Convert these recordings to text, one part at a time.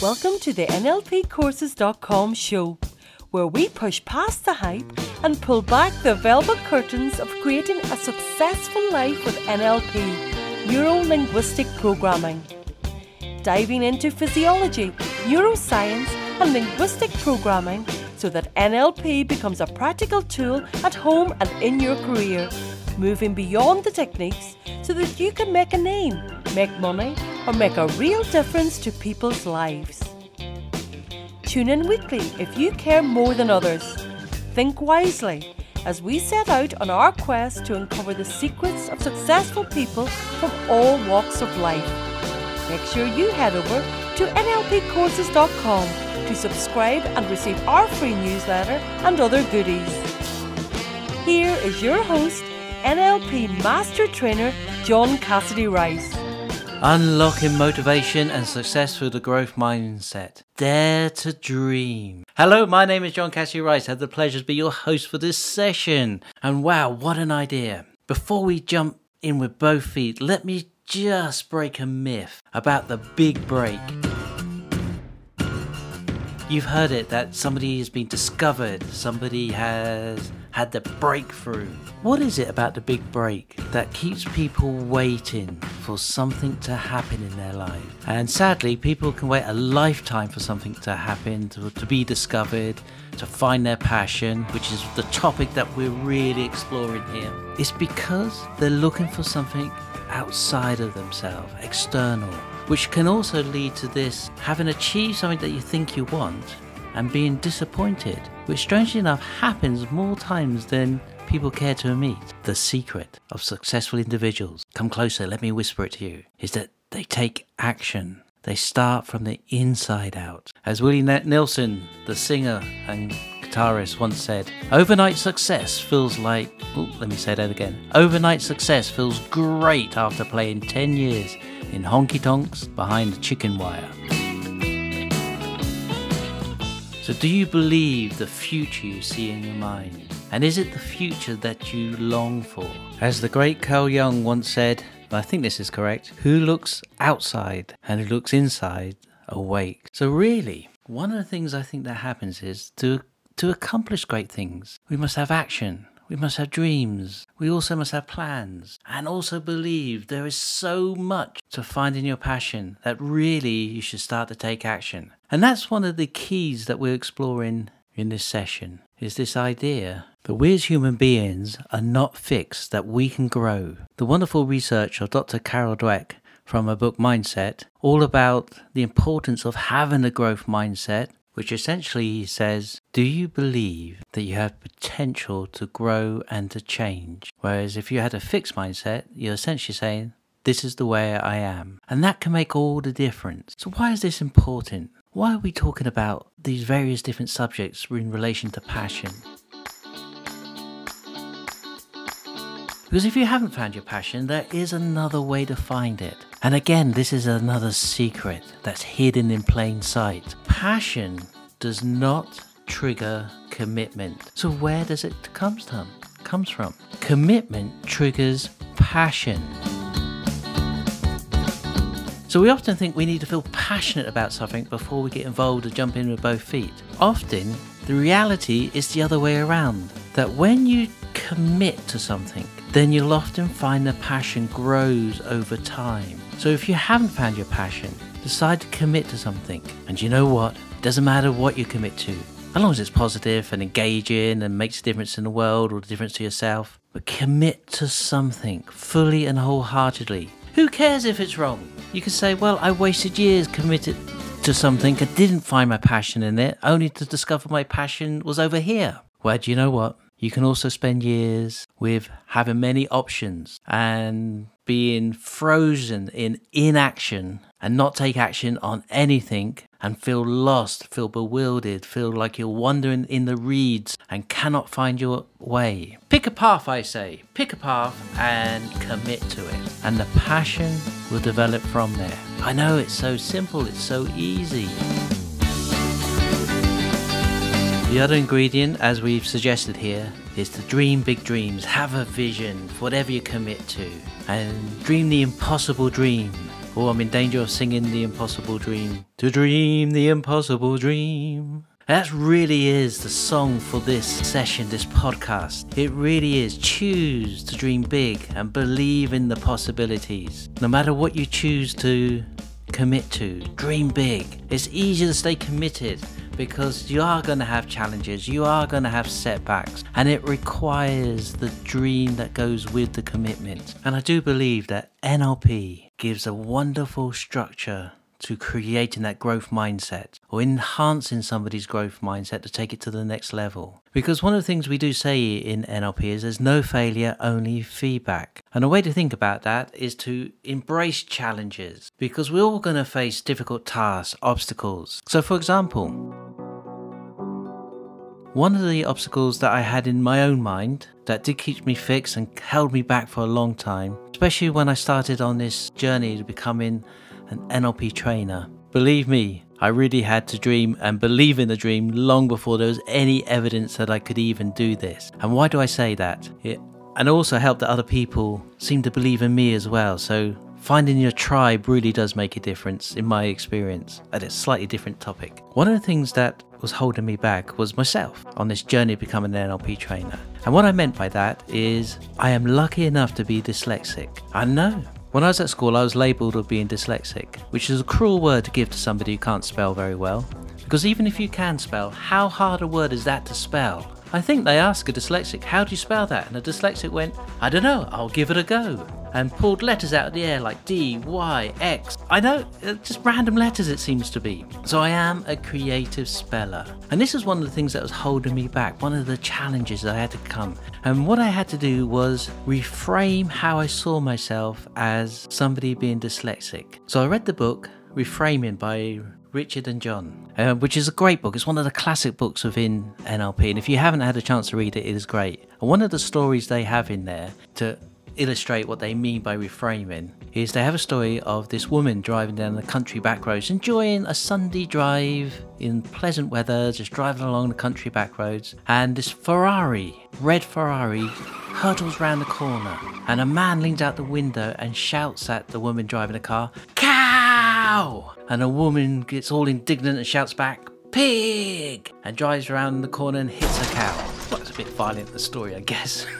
Welcome to the NLPcourses.com show, where we push past the hype and pull back the velvet curtains of creating a successful life with NLP, Neuro Linguistic Programming. Diving into physiology, neuroscience, and linguistic programming so that NLP becomes a practical tool at home and in your career, moving beyond the techniques so that you can make a name, make money, or make a real difference to people's lives. Tune in weekly if you care more than others. Think wisely as we set out on our quest to uncover the secrets of successful people from all walks of life. Make sure you head over to nlpcourses.com to subscribe and receive our free newsletter and other goodies. Here is your host, NLP Master Trainer John Cassidy Rice. Unlocking motivation and success through the growth mindset. Dare to dream. Hello, my name is John Cassidy Rice. I have the pleasure to be your host for this session. And wow, what an idea. Before we jump in with both feet, let me just break a myth about the big break. You've heard it that somebody has been discovered, somebody has had the breakthrough. What is it about the big break that keeps people waiting for something to happen in their life? And sadly, people can wait a lifetime for something to happen, to, to be discovered, to find their passion, which is the topic that we're really exploring here. It's because they're looking for something outside of themselves, external, which can also lead to this having achieved something that you think you want and being disappointed, which strangely enough happens more times than people care to admit. The secret of successful individuals, come closer, let me whisper it to you, is that they take action. They start from the inside out. As Willie Nelson, the singer and guitarist, once said, Overnight success feels like. Oh, let me say that again. Overnight success feels great after playing 10 years in honky tonks behind a chicken wire. So, do you believe the future you see in your mind? And is it the future that you long for? As the great Carl Jung once said, I think this is correct, who looks outside and who looks inside awake. So, really, one of the things I think that happens is to, to accomplish great things, we must have action. We must have dreams. We also must have plans and also believe there is so much to find in your passion that really you should start to take action. And that's one of the keys that we're exploring in this session is this idea that we as human beings are not fixed, that we can grow. The wonderful research of Dr. Carol Dweck from her book Mindset, all about the importance of having a growth mindset, which essentially says, Do you believe that you have potential to grow and to change? Whereas if you had a fixed mindset, you're essentially saying, This is the way I am. And that can make all the difference. So, why is this important? Why are we talking about these various different subjects in relation to passion? Because if you haven't found your passion, there is another way to find it. And again, this is another secret that's hidden in plain sight. Passion does not trigger commitment. So where does it come from? Comes from commitment triggers passion. So we often think we need to feel passionate about something before we get involved or jump in with both feet. Often, the reality is the other way around. That when you commit to something, then you'll often find the passion grows over time. So if you haven't found your passion, decide to commit to something. And you know what? It doesn't matter what you commit to, as long as it's positive and engaging and makes a difference in the world or a difference to yourself. But commit to something fully and wholeheartedly. Who cares if it's wrong? You can say, well, I wasted years committed to something, I didn't find my passion in it, only to discover my passion was over here. Well, do you know what? You can also spend years with having many options and being frozen in inaction and not take action on anything and feel lost, feel bewildered, feel like you're wandering in the reeds and cannot find your way. Pick a path, I say. Pick a path and commit to it. And the passion will develop from there. I know it's so simple, it's so easy. The other ingredient, as we've suggested here, is to dream big dreams, have a vision for whatever you commit to, and dream the impossible dream, Oh, I'm in danger of singing the impossible dream. To dream the impossible dream. That really is the song for this session, this podcast. It really is. Choose to dream big and believe in the possibilities. No matter what you choose to commit to, dream big. It's easier to stay committed because you are going to have challenges, you are going to have setbacks, and it requires the dream that goes with the commitment. And I do believe that NLP gives a wonderful structure to creating that growth mindset or enhancing somebody's growth mindset to take it to the next level. Because one of the things we do say in NLP is there's no failure, only feedback. And a way to think about that is to embrace challenges because we're all going to face difficult tasks, obstacles. So, for example, one of the obstacles that I had in my own mind that did keep me fixed and held me back for a long time, especially when I started on this journey to becoming an NLP trainer. Believe me, I really had to dream and believe in the dream long before there was any evidence that I could even do this. And why do I say that? It and also helped that other people seem to believe in me as well. So finding your tribe really does make a difference in my experience at a slightly different topic. One of the things that was holding me back was myself on this journey to becoming an NLP trainer. And what I meant by that is I am lucky enough to be dyslexic. I know when I was at school, I was labelled of being dyslexic, which is a cruel word to give to somebody who can't spell very well. Because even if you can spell, how hard a word is that to spell? I think they asked a dyslexic, How do you spell that? And a dyslexic went, I don't know, I'll give it a go. And pulled letters out of the air like D, Y, X. I know, uh, just random letters it seems to be. So I am a creative speller. And this is one of the things that was holding me back, one of the challenges I had to come. And what I had to do was reframe how I saw myself as somebody being dyslexic. So I read the book Reframing by Richard and John, uh, which is a great book. It's one of the classic books within NLP. And if you haven't had a chance to read it, it is great. And one of the stories they have in there to illustrate what they mean by reframing is they have a story of this woman driving down the country back roads, enjoying a Sunday drive in pleasant weather, just driving along the country back roads. And this Ferrari, red Ferrari, hurtles round the corner. And a man leans out the window and shouts at the woman driving the car, Cow! And a woman gets all indignant and shouts back, Pig! And drives around the corner and hits a cow. Well, it's a bit violent, the story, I guess.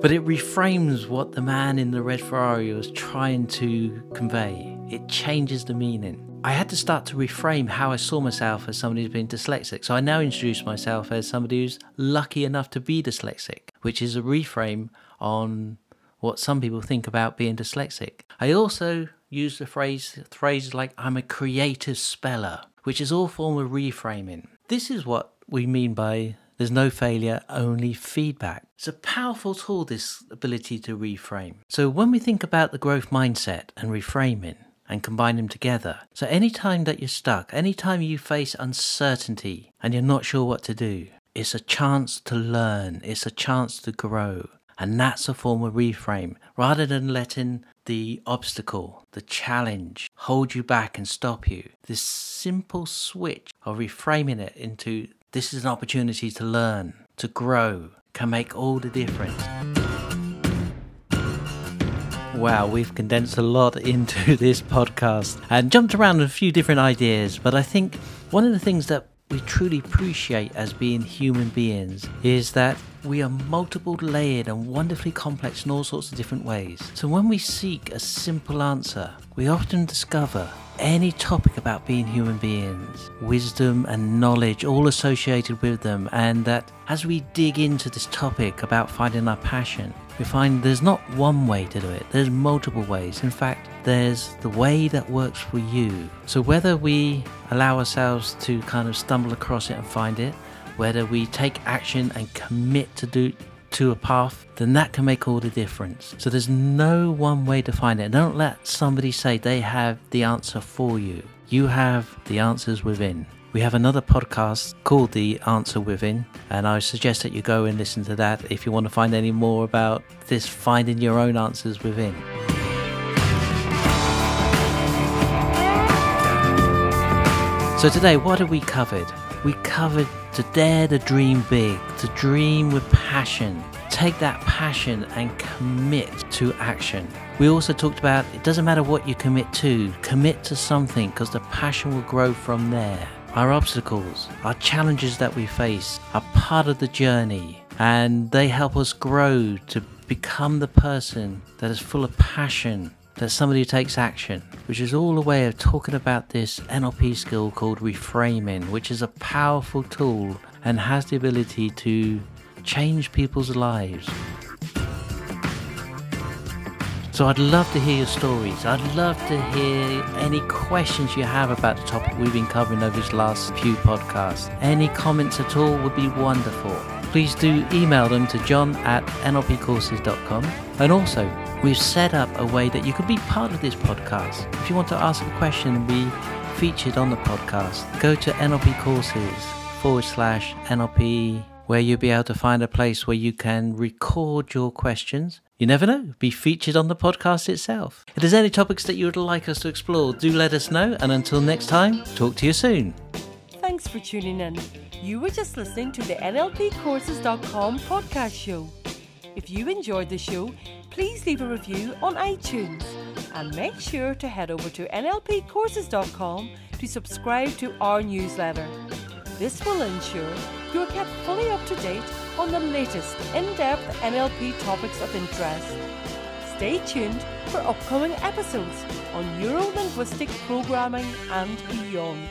but it reframes what the man in the red Ferrari was trying to convey. It changes the meaning. I had to start to reframe how I saw myself as somebody who's been dyslexic. So I now introduce myself as somebody who's lucky enough to be dyslexic, which is a reframe on what some people think about being dyslexic. I also use the phrase phrases like I'm a creative speller, which is all form of reframing. This is what we mean by there's no failure, only feedback. It's a powerful tool, this ability to reframe. So when we think about the growth mindset and reframing, and combine them together. So, anytime that you're stuck, anytime you face uncertainty and you're not sure what to do, it's a chance to learn, it's a chance to grow. And that's a form of reframe. Rather than letting the obstacle, the challenge, hold you back and stop you, this simple switch of reframing it into this is an opportunity to learn, to grow, can make all the difference. Wow, we've condensed a lot into this podcast and jumped around a few different ideas, but I think one of the things that we truly appreciate as being human beings is that we are multiple layered and wonderfully complex in all sorts of different ways. So when we seek a simple answer, we often discover any topic about being human beings, wisdom and knowledge all associated with them, and that as we dig into this topic about finding our passion, we find there's not one way to do it, there's multiple ways. In fact, there's the way that works for you. So whether we allow ourselves to kind of stumble across it and find it, whether we take action and commit to do to a path, then that can make all the difference. So there's no one way to find it. Don't let somebody say they have the answer for you. You have the answers within. We have another podcast called The Answer Within, and I suggest that you go and listen to that if you want to find any more about this finding your own answers within. So, today, what have we covered? We covered to dare to dream big, to dream with passion, take that passion and commit to action. We also talked about it doesn't matter what you commit to, commit to something because the passion will grow from there. Our obstacles, our challenges that we face are part of the journey and they help us grow to become the person that is full of passion, that somebody takes action, which is all a way of talking about this NLP skill called reframing, which is a powerful tool and has the ability to change people's lives. So I'd love to hear your stories. I'd love to hear any questions you have about the topic we've been covering over these last few podcasts. Any comments at all would be wonderful. Please do email them to john at nlpcourses.com. And also, we've set up a way that you can be part of this podcast. If you want to ask a question and be featured on the podcast, go to NLP courses forward slash NLP where you'll be able to find a place where you can record your questions. You never know, be featured on the podcast itself. If there's any topics that you would like us to explore, do let us know. And until next time, talk to you soon. Thanks for tuning in. You were just listening to the NLPcourses.com podcast show. If you enjoyed the show, please leave a review on iTunes and make sure to head over to NLPcourses.com to subscribe to our newsletter. This will ensure you're kept fully up to date on the latest in depth NLP topics of interest. Stay tuned for upcoming episodes on neuro linguistic programming and beyond.